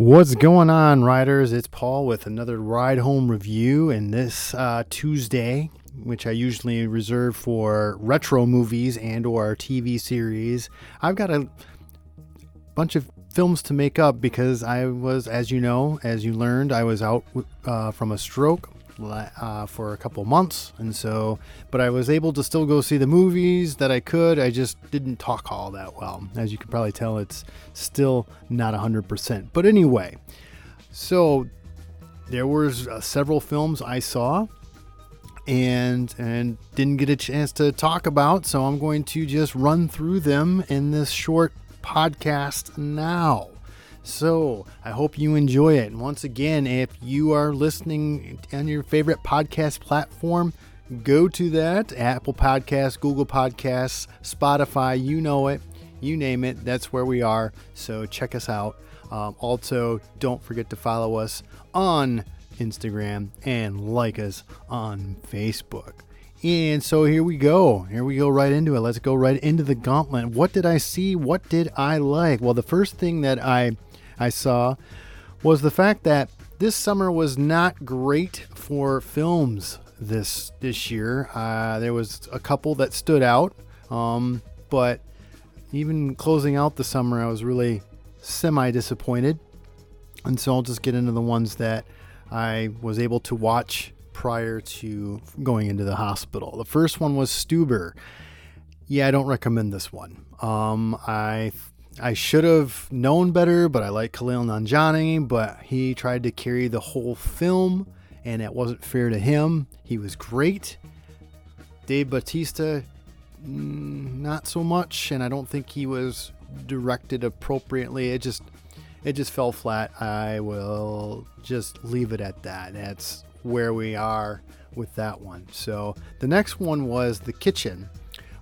What's going on, riders? It's Paul with another ride home review. And this uh, Tuesday, which I usually reserve for retro movies and or TV series, I've got a bunch of films to make up because I was, as you know, as you learned, I was out uh, from a stroke uh, for a couple months, and so, but I was able to still go see the movies that I could. I just didn't talk all that well, as you can probably tell. It's still not hundred percent, but anyway, so there was uh, several films I saw and and didn't get a chance to talk about so i'm going to just run through them in this short podcast now so I hope you enjoy it. And once again, if you are listening on your favorite podcast platform, go to that Apple Podcasts, Google Podcasts, Spotify, you know it, you name it, that's where we are. So check us out. Um, also, don't forget to follow us on Instagram and like us on Facebook. And so here we go. Here we go right into it. Let's go right into the gauntlet. What did I see? What did I like? Well, the first thing that I I saw was the fact that this summer was not great for films this this year. Uh, there was a couple that stood out, um, but even closing out the summer, I was really semi disappointed. And so I'll just get into the ones that I was able to watch prior to going into the hospital. The first one was Stuber. Yeah, I don't recommend this one. Um, I I should have known better, but I like Kumail Nanjiani, but he tried to carry the whole film, and it wasn't fair to him. He was great. Dave Bautista, mm, not so much, and I don't think he was directed appropriately. It just it just fell flat. I will just leave it at that. That's where we are with that one. So the next one was The Kitchen,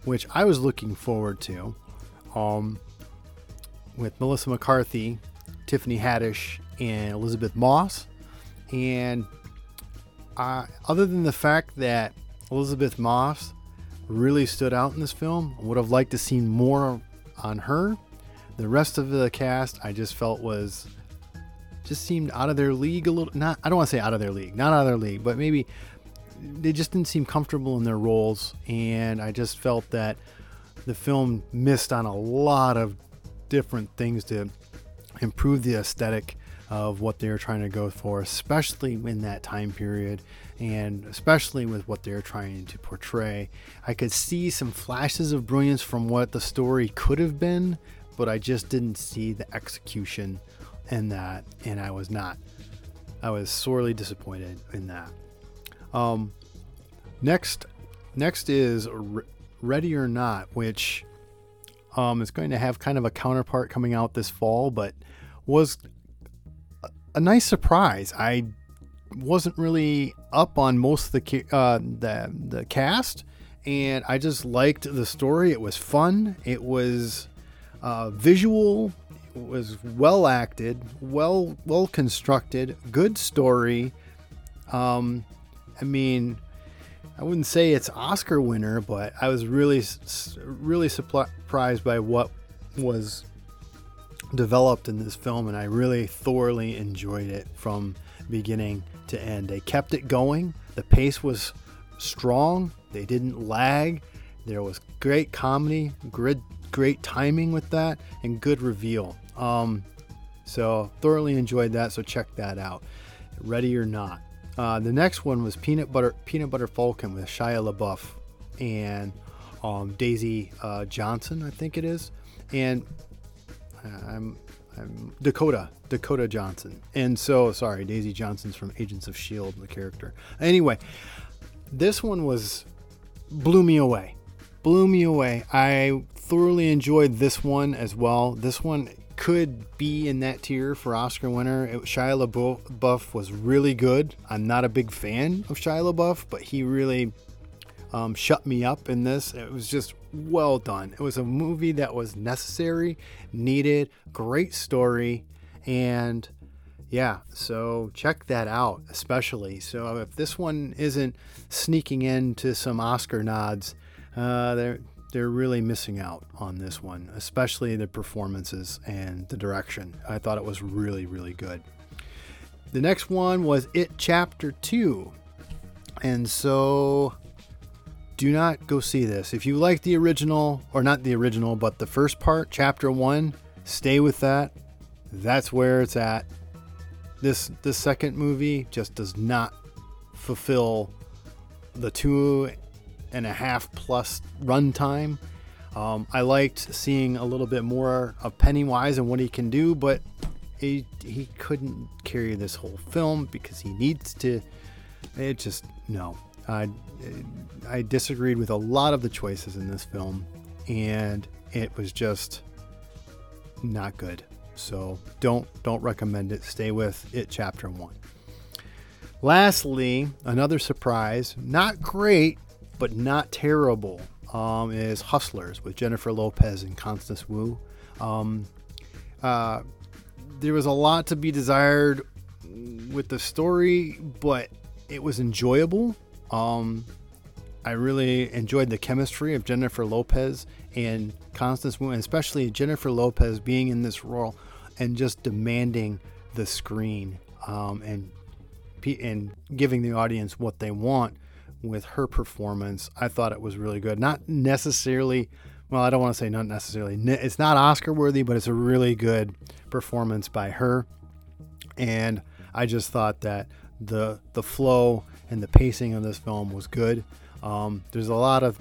which I was looking forward to. Um, with Melissa McCarthy, Tiffany Haddish, and Elisabeth Moss. And uh, other than the fact that Elisabeth Moss really stood out in this film, would have liked to see more on her. The rest of the cast, I just felt was just seemed out of their league a little. Not, I don't want to say out of their league, not out of their league, but maybe they just didn't seem comfortable in their roles. And I just felt that the film missed on a lot of different things to improve the aesthetic of what they were trying to go for, especially in that time period and especially with what they're trying to portray. I could see some flashes of brilliance from what the story could have been, but I just didn't see the execution in that, and I was not. I was sorely disappointed in that. Um, next, next is Ready or Not, which um, is going to have kind of a counterpart coming out this fall, but was a nice surprise. I wasn't really up on most of the uh, the the cast, and I just liked the story. It was fun. It was uh, visual. Was well acted, well well constructed, good story. Um, I mean, I wouldn't say it's Oscar winner, but I was really, really surprised by what was developed in this film, and I really thoroughly enjoyed it from beginning to end. They kept it going. The pace was strong. They didn't lag. There was great comedy, great, great timing with that, and good reveal. Um, so thoroughly enjoyed that. So check that out. Ready or not. Uh, the next one was Peanut Butter Peanut Butter Falcon with Shia LaBeouf and um, Daisy uh, Johnson, I think it is, and uh, I'm, I'm, Dakota Dakota Johnson. And so sorry, Daisy Johnson's from Agents of Shield, the character. Anyway, this one was blew me away, blew me away. I thoroughly enjoyed this one as well. This one could be in that tier for Oscar winner. It, Shia LaBeouf was really good. I'm not a big fan of Shia LaBeouf, but he really um, shut me up in this. It was just well done. It was a movie that was necessary, needed, great story, and yeah, so check that out, especially. So if this one isn't sneaking into some Oscar nods, uh, there they're really missing out on this one, especially the performances and the direction. I thought it was really, really good. The next one was It Chapter 2. And so do not go see this. If you like the original, or not the original, but the first part, Chapter 1, stay with that. That's where it's at. This this second movie just does not fulfill the two and a half plus runtime. Um, I liked seeing a little bit more of Pennywise and what he can do, but he, he couldn't carry this whole film because he needs to. It just, no. I, I disagreed with a lot of the choices in this film, and it was just not good. So don't don't recommend it. Stay with it. Chapter one. Lastly, another surprise, not great, but not terrible, um, is Hustlers with Jennifer Lopez and Constance Wu. Um, uh, there was a lot to be desired with the story, but it was enjoyable. Um, I really enjoyed the chemistry of Jennifer Lopez and Constance Wu, and especially Jennifer Lopez being in this role and just demanding the screen um, and and giving the audience what they want with her performance. I thought it was really good. Not necessarily, well, I don't want to say not necessarily. It's not Oscar worthy, but it's a really good performance by her. And I just thought that the the flow and the pacing of this film was good. Um, there's a lot of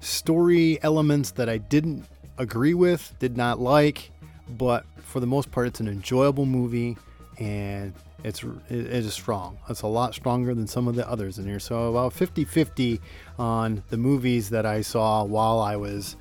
story elements that I didn't agree with, did not like, but for the most part, it's an enjoyable movie and it's it is strong. It's a lot stronger than some of the others in here. So about 50-50 on the movies that I saw while I was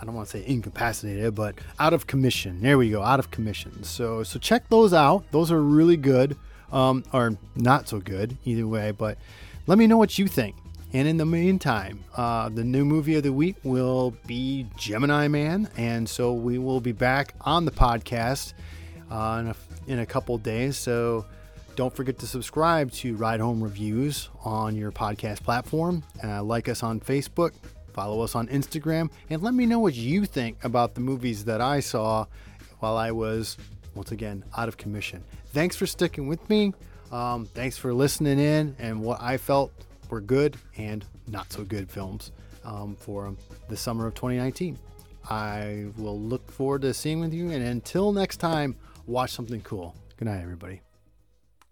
I don't want to say incapacitated, but out of commission. There we go, out of commission. So so check those out. Those are really good, um, or not so good either way. But let me know what you think. And in the meantime, uh, the new movie of the week will be Gemini Man, and so we will be back on the podcast uh, in, a, in a couple days. So don't forget to subscribe to Ride Home Reviews on your podcast platform. Uh, like us on Facebook, follow us on Instagram, and let me know what you think about the movies that I saw while I was, once again, out of commission. Thanks for sticking with me. Um, thanks for listening in and what I felt were good and not so good films um, for the summer of 2019. I will look forward to seeing with you, and until next time, watch something cool. Good night, everybody.